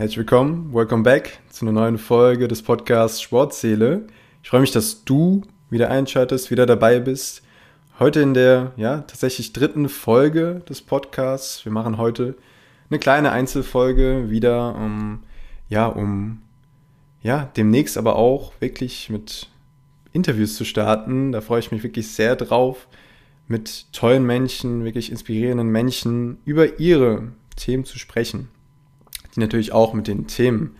Herzlich willkommen, welcome back zu einer neuen Folge des Podcasts Sportseele. Ich freue mich, dass du wieder einschaltest, wieder dabei bist. Heute in der, ja, tatsächlich dritten Folge des Podcasts. Wir machen heute eine kleine Einzelfolge wieder, um, ja, um, ja, demnächst aber auch wirklich mit Interviews zu starten. Da freue ich mich wirklich sehr drauf, mit tollen Menschen, wirklich inspirierenden Menschen über ihre Themen zu sprechen die natürlich auch mit den Themen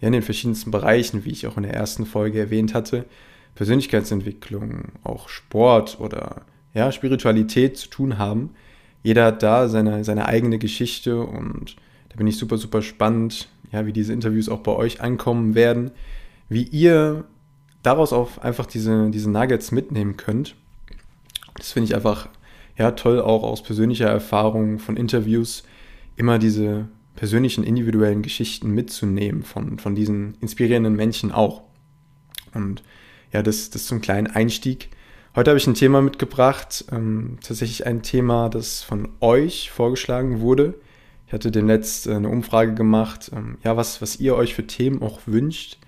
ja, in den verschiedensten Bereichen, wie ich auch in der ersten Folge erwähnt hatte, Persönlichkeitsentwicklung, auch Sport oder ja, Spiritualität zu tun haben. Jeder hat da seine, seine eigene Geschichte und da bin ich super, super spannend, ja, wie diese Interviews auch bei euch ankommen werden, wie ihr daraus auch einfach diese, diese Nuggets mitnehmen könnt. Das finde ich einfach ja, toll, auch aus persönlicher Erfahrung von Interviews, immer diese persönlichen, individuellen Geschichten mitzunehmen von, von diesen inspirierenden Menschen auch. Und ja, das, das zum kleinen Einstieg. Heute habe ich ein Thema mitgebracht, ähm, tatsächlich ein Thema, das von euch vorgeschlagen wurde. Ich hatte demnächst äh, eine Umfrage gemacht, ähm, ja, was, was ihr euch für Themen auch wünscht.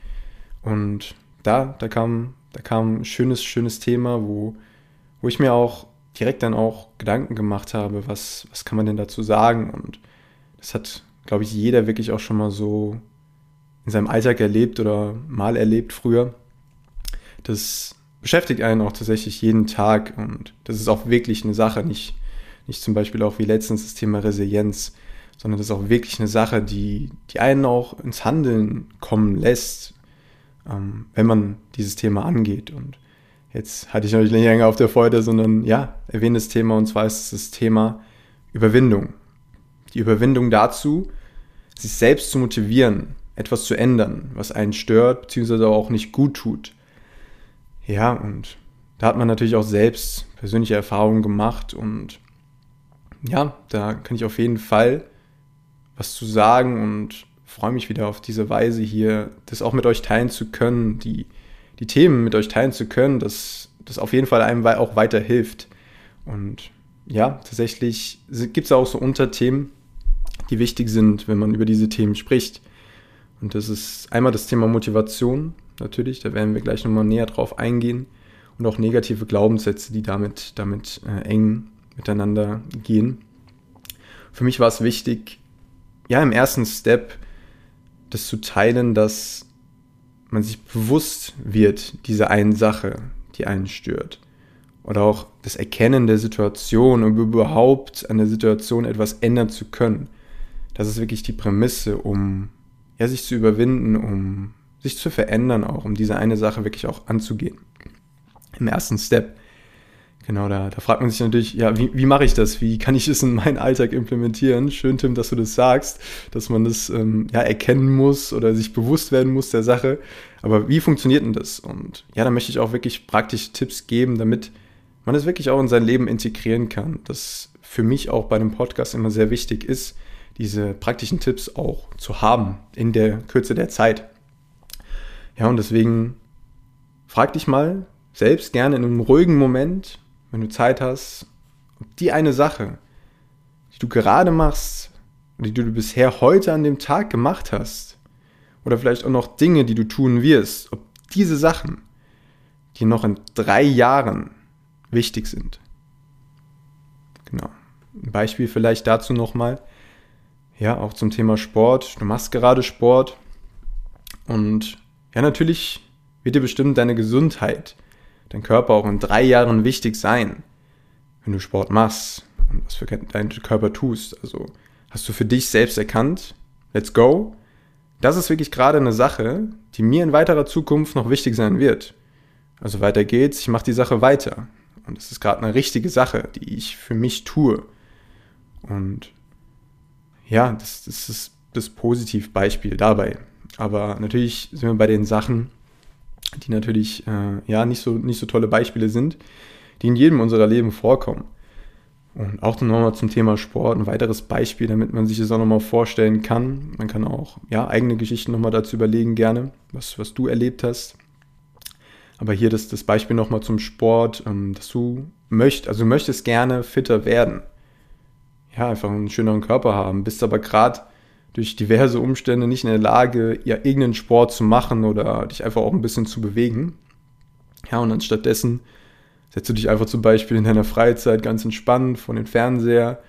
Und da, da kam, da kam ein schönes, schönes Thema, wo, wo ich mir auch direkt dann auch Gedanken gemacht habe, was, was kann man denn dazu sagen? Und das hat glaube ich, jeder wirklich auch schon mal so in seinem Alltag erlebt oder mal erlebt früher. Das beschäftigt einen auch tatsächlich jeden Tag und das ist auch wirklich eine Sache, nicht, nicht zum Beispiel auch wie letztens das Thema Resilienz, sondern das ist auch wirklich eine Sache, die, die einen auch ins Handeln kommen lässt, ähm, wenn man dieses Thema angeht. Und jetzt hatte ich noch nicht länger auf der Freude, sondern ja, erwähne das Thema und zwar ist es das Thema Überwindung die Überwindung dazu, sich selbst zu motivieren, etwas zu ändern, was einen stört, beziehungsweise auch nicht gut tut. Ja, und da hat man natürlich auch selbst persönliche Erfahrungen gemacht und ja, da kann ich auf jeden Fall was zu sagen und freue mich wieder auf diese Weise hier, das auch mit euch teilen zu können, die, die Themen mit euch teilen zu können, dass das auf jeden Fall einem auch weiterhilft. Und ja, tatsächlich gibt es auch so Unterthemen, die wichtig sind, wenn man über diese Themen spricht. Und das ist einmal das Thema Motivation, natürlich, da werden wir gleich nochmal näher drauf eingehen. Und auch negative Glaubenssätze, die damit, damit äh, eng miteinander gehen. Für mich war es wichtig, ja, im ersten Step das zu teilen, dass man sich bewusst wird dieser einen Sache, die einen stört. Oder auch das Erkennen der Situation, um überhaupt an der Situation etwas ändern zu können das ist wirklich die Prämisse, um ja, sich zu überwinden, um sich zu verändern auch, um diese eine Sache wirklich auch anzugehen. Im ersten Step. Genau, da, da fragt man sich natürlich, ja, wie, wie mache ich das? Wie kann ich es in meinen Alltag implementieren? Schön, Tim, dass du das sagst, dass man das ähm, ja, erkennen muss oder sich bewusst werden muss der Sache. Aber wie funktioniert denn das? Und ja, da möchte ich auch wirklich praktische Tipps geben, damit man es wirklich auch in sein Leben integrieren kann. Das für mich auch bei einem Podcast immer sehr wichtig ist, diese praktischen Tipps auch zu haben in der Kürze der Zeit. Ja, und deswegen frag dich mal selbst gerne in einem ruhigen Moment, wenn du Zeit hast, ob die eine Sache, die du gerade machst, die du bisher heute an dem Tag gemacht hast, oder vielleicht auch noch Dinge, die du tun wirst, ob diese Sachen dir noch in drei Jahren wichtig sind. Genau. Ein Beispiel vielleicht dazu nochmal ja, auch zum Thema Sport. Du machst gerade Sport und ja, natürlich wird dir bestimmt deine Gesundheit, dein Körper auch in drei Jahren wichtig sein, wenn du Sport machst und was für deinen Körper tust. Also hast du für dich selbst erkannt, let's go. Das ist wirklich gerade eine Sache, die mir in weiterer Zukunft noch wichtig sein wird. Also weiter geht's, ich mache die Sache weiter. Und es ist gerade eine richtige Sache, die ich für mich tue. Und ja, das, das ist das Positivbeispiel dabei. Aber natürlich sind wir bei den Sachen, die natürlich äh, ja nicht so, nicht so tolle Beispiele sind, die in jedem unserer Leben vorkommen. Und auch nochmal zum Thema Sport ein weiteres Beispiel, damit man sich das auch nochmal vorstellen kann. Man kann auch ja, eigene Geschichten nochmal dazu überlegen, gerne, was, was du erlebt hast. Aber hier das, das Beispiel nochmal zum Sport, ähm, dass du möchtest, also du möchtest gerne fitter werden ja, einfach einen schöneren Körper haben, bist aber gerade durch diverse Umstände nicht in der Lage, ja, irgendeinen Sport zu machen oder dich einfach auch ein bisschen zu bewegen. Ja, und anstattdessen setzt du dich einfach zum Beispiel in deiner Freizeit ganz entspannt vor den Fernseher,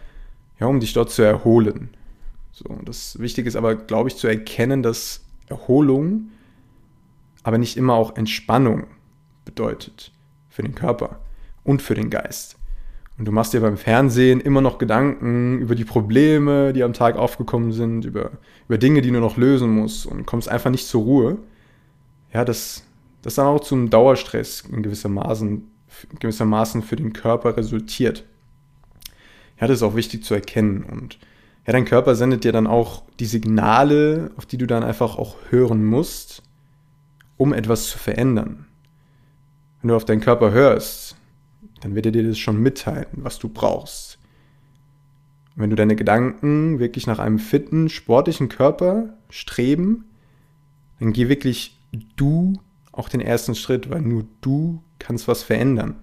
ja, um dich dort zu erholen. So, das Wichtige ist aber, glaube ich, zu erkennen, dass Erholung aber nicht immer auch Entspannung bedeutet für den Körper und für den Geist. Und du machst dir beim Fernsehen immer noch Gedanken über die Probleme, die am Tag aufgekommen sind, über, über Dinge, die du noch lösen musst und kommst einfach nicht zur Ruhe. Ja, das, das dann auch zum Dauerstress in gewissermaßen, gewissermaßen für den Körper resultiert. Ja, das ist auch wichtig zu erkennen. Und ja, dein Körper sendet dir dann auch die Signale, auf die du dann einfach auch hören musst, um etwas zu verändern. Wenn du auf deinen Körper hörst, dann wird er dir das schon mitteilen, was du brauchst. Und wenn du deine Gedanken wirklich nach einem fitten, sportlichen Körper streben, dann geh wirklich du auch den ersten Schritt, weil nur du kannst was verändern.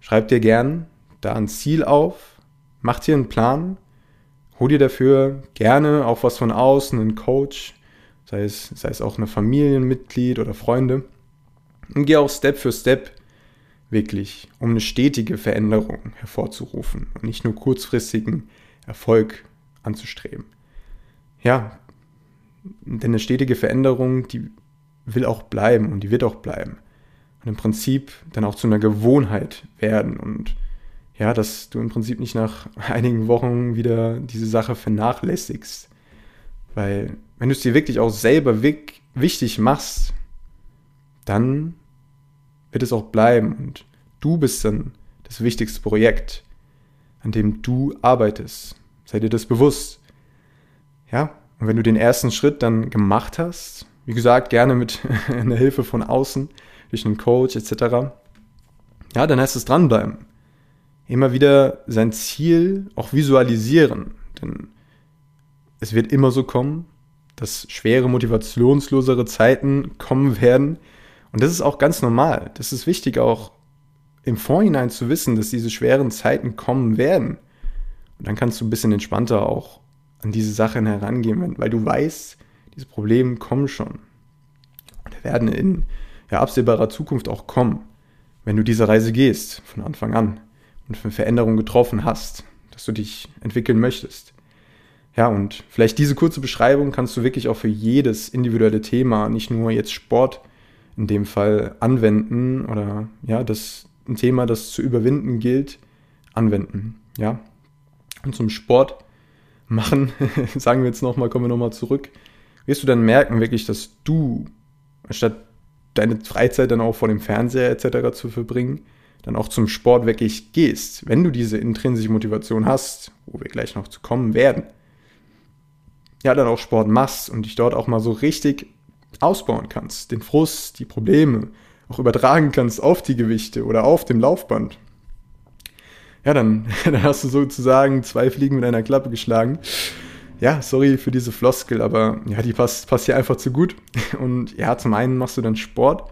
Schreib dir gern da ein Ziel auf, mach dir einen Plan, hol dir dafür gerne auch was von außen, einen Coach, sei es, sei es auch ein Familienmitglied oder Freunde. Und geh auch Step für Step wirklich, um eine stetige Veränderung hervorzurufen und nicht nur kurzfristigen Erfolg anzustreben. Ja, denn eine stetige Veränderung, die will auch bleiben und die wird auch bleiben. Und im Prinzip dann auch zu einer Gewohnheit werden und ja, dass du im Prinzip nicht nach einigen Wochen wieder diese Sache vernachlässigst. Weil wenn du es dir wirklich auch selber wichtig machst, dann wird es auch bleiben. Und du bist dann das wichtigste Projekt, an dem du arbeitest. Sei dir das bewusst. Ja, und wenn du den ersten Schritt dann gemacht hast, wie gesagt, gerne mit einer Hilfe von außen, durch einen Coach etc., ja, dann heißt es dranbleiben. Immer wieder sein Ziel auch visualisieren. Denn es wird immer so kommen, dass schwere, motivationslosere Zeiten kommen werden, und das ist auch ganz normal. Das ist wichtig auch im Vorhinein zu wissen, dass diese schweren Zeiten kommen werden. Und dann kannst du ein bisschen entspannter auch an diese Sachen herangehen, weil du weißt, diese Probleme kommen schon. Und werden in ja, absehbarer Zukunft auch kommen, wenn du diese Reise gehst, von Anfang an und für Veränderungen getroffen hast, dass du dich entwickeln möchtest. Ja, und vielleicht diese kurze Beschreibung kannst du wirklich auch für jedes individuelle Thema, nicht nur jetzt Sport, in dem Fall anwenden oder ja, das ein Thema, das zu überwinden gilt, anwenden. Ja. Und zum Sport machen, sagen wir jetzt nochmal, kommen wir nochmal zurück, wirst du dann merken wirklich, dass du, anstatt deine Freizeit dann auch vor dem Fernseher etc. zu verbringen, dann auch zum Sport wirklich gehst, wenn du diese intrinsische Motivation hast, wo wir gleich noch zu kommen werden, ja, dann auch Sport machst und dich dort auch mal so richtig ausbauen kannst, den Frust, die Probleme auch übertragen kannst auf die Gewichte oder auf dem Laufband, ja, dann, dann hast du sozusagen zwei Fliegen mit einer Klappe geschlagen. Ja, sorry für diese Floskel, aber ja, die passt, passt hier einfach zu gut. Und ja, zum einen machst du dann Sport,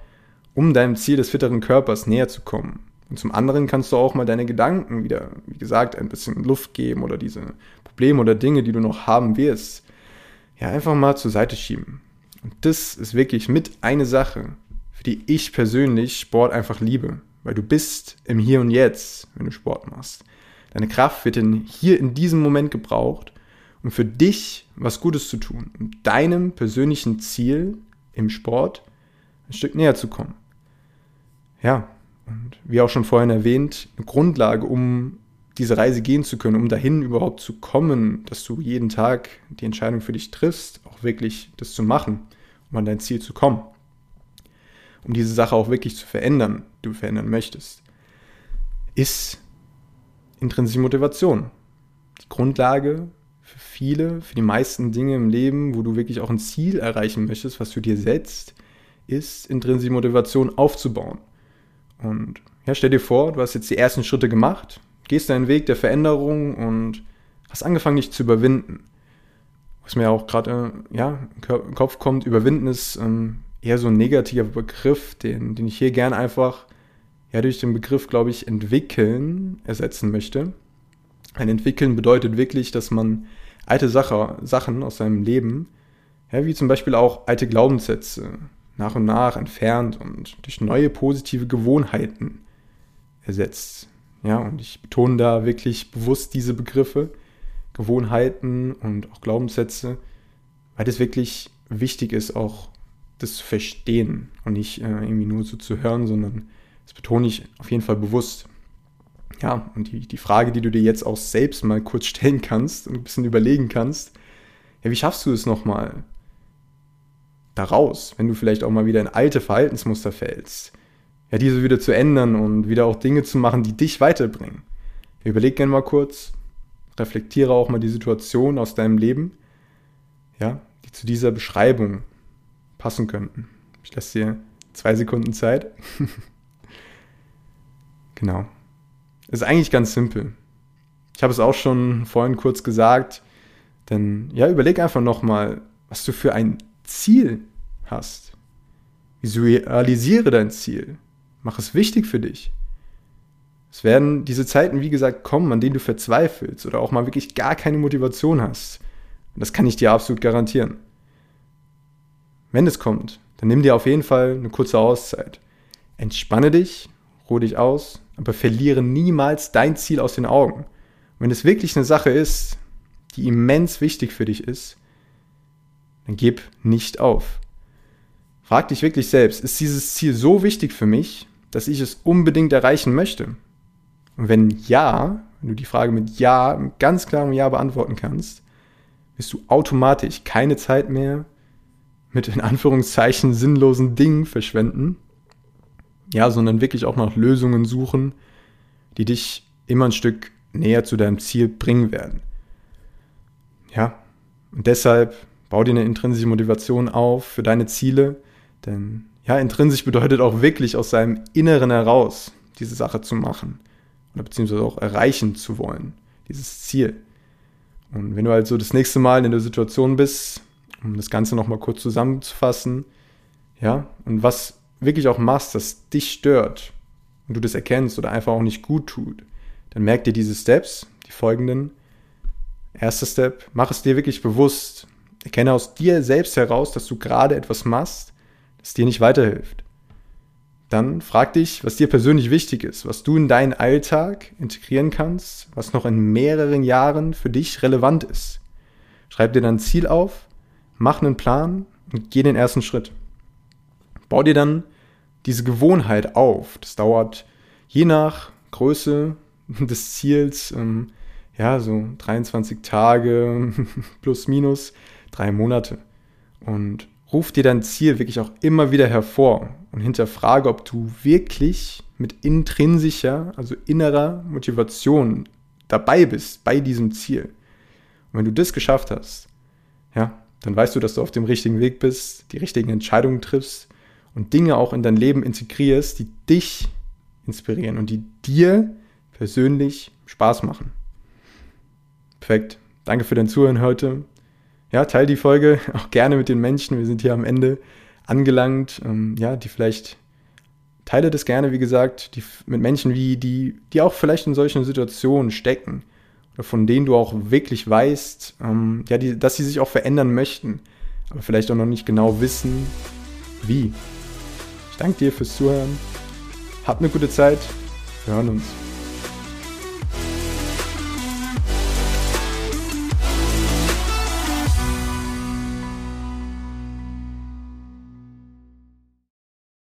um deinem Ziel des fitteren Körpers näher zu kommen. Und zum anderen kannst du auch mal deine Gedanken wieder, wie gesagt, ein bisschen Luft geben oder diese Probleme oder Dinge, die du noch haben wirst, ja, einfach mal zur Seite schieben. Und das ist wirklich mit eine Sache, für die ich persönlich Sport einfach liebe. Weil du bist im Hier und Jetzt, wenn du Sport machst. Deine Kraft wird in, hier in diesem Moment gebraucht, um für dich was Gutes zu tun, um deinem persönlichen Ziel im Sport ein Stück näher zu kommen. Ja, und wie auch schon vorhin erwähnt, eine Grundlage, um diese Reise gehen zu können, um dahin überhaupt zu kommen, dass du jeden Tag die Entscheidung für dich triffst, auch wirklich das zu machen, um an dein Ziel zu kommen. Um diese Sache auch wirklich zu verändern, die du verändern möchtest, ist intrinsische Motivation. Die Grundlage für viele, für die meisten Dinge im Leben, wo du wirklich auch ein Ziel erreichen möchtest, was du dir setzt, ist intrinsische Motivation aufzubauen. Und ja, stell dir vor, du hast jetzt die ersten Schritte gemacht, gehst deinen Weg der Veränderung und hast angefangen, dich zu überwinden. Was mir auch gerade äh, ja, im Kopf kommt, überwinden ist ähm, eher so ein negativer Begriff, den, den ich hier gerne einfach ja, durch den Begriff, glaube ich, entwickeln ersetzen möchte. Ein Entwickeln bedeutet wirklich, dass man alte Sache, Sachen aus seinem Leben, ja, wie zum Beispiel auch alte Glaubenssätze, nach und nach entfernt und durch neue positive Gewohnheiten ersetzt. Ja, und ich betone da wirklich bewusst diese Begriffe, Gewohnheiten und auch Glaubenssätze, weil es wirklich wichtig ist, auch das zu verstehen und nicht äh, irgendwie nur so zu hören, sondern das betone ich auf jeden Fall bewusst. Ja, und die, die Frage, die du dir jetzt auch selbst mal kurz stellen kannst und ein bisschen überlegen kannst, ja, wie schaffst du es nochmal daraus, wenn du vielleicht auch mal wieder in alte Verhaltensmuster fällst? Ja, diese wieder zu ändern und wieder auch Dinge zu machen, die dich weiterbringen. Überleg gerne mal kurz, reflektiere auch mal die Situation aus deinem Leben, ja, die zu dieser Beschreibung passen könnten. Ich lasse dir zwei Sekunden Zeit. genau. Ist eigentlich ganz simpel. Ich habe es auch schon vorhin kurz gesagt, denn ja, überleg einfach nochmal, was du für ein Ziel hast. Visualisiere dein Ziel. Mach es wichtig für dich. Es werden diese Zeiten, wie gesagt, kommen, an denen du verzweifelst oder auch mal wirklich gar keine Motivation hast. Und das kann ich dir absolut garantieren. Wenn es kommt, dann nimm dir auf jeden Fall eine kurze Auszeit. Entspanne dich, ruhe dich aus, aber verliere niemals dein Ziel aus den Augen. wenn es wirklich eine Sache ist, die immens wichtig für dich ist, dann gib nicht auf. Frag dich wirklich selbst, ist dieses Ziel so wichtig für mich, dass ich es unbedingt erreichen möchte? Und wenn ja, wenn du die Frage mit Ja, mit ganz klarem Ja beantworten kannst, wirst du automatisch keine Zeit mehr mit in Anführungszeichen sinnlosen Dingen verschwenden, ja, sondern wirklich auch nach Lösungen suchen, die dich immer ein Stück näher zu deinem Ziel bringen werden. Ja, und deshalb bau dir eine intrinsische Motivation auf für deine Ziele, denn ja, intrinsisch bedeutet auch wirklich aus seinem Inneren heraus diese Sache zu machen oder beziehungsweise auch erreichen zu wollen, dieses Ziel. Und wenn du also das nächste Mal in der Situation bist, um das Ganze nochmal kurz zusammenzufassen, ja, und was wirklich auch machst, das dich stört und du das erkennst oder einfach auch nicht gut tut, dann merk dir diese Steps, die folgenden. Erster Step, mach es dir wirklich bewusst. Erkenne aus dir selbst heraus, dass du gerade etwas machst, das dir nicht weiterhilft. Dann frag dich, was dir persönlich wichtig ist, was du in deinen Alltag integrieren kannst, was noch in mehreren Jahren für dich relevant ist. Schreib dir dann ein Ziel auf mach einen Plan und geh den ersten Schritt. Bau dir dann diese Gewohnheit auf. Das dauert je nach Größe des Ziels, ähm, ja, so 23 Tage plus minus drei Monate. Und ruf dir dein Ziel wirklich auch immer wieder hervor und hinterfrage, ob du wirklich mit intrinsischer, also innerer Motivation dabei bist bei diesem Ziel. Und wenn du das geschafft hast, ja, dann weißt du, dass du auf dem richtigen Weg bist, die richtigen Entscheidungen triffst und Dinge auch in dein Leben integrierst, die dich inspirieren und die dir persönlich Spaß machen. Perfekt. Danke für dein Zuhören heute. Ja, teile die Folge auch gerne mit den Menschen. Wir sind hier am Ende angelangt. Ähm, ja, die vielleicht teile das gerne, wie gesagt, die, mit Menschen, wie die, die auch vielleicht in solchen Situationen stecken oder von denen du auch wirklich weißt, ähm, ja, die, dass sie sich auch verändern möchten, aber vielleicht auch noch nicht genau wissen, wie. Ich danke dir fürs Zuhören. Hab eine gute Zeit. Wir hören uns.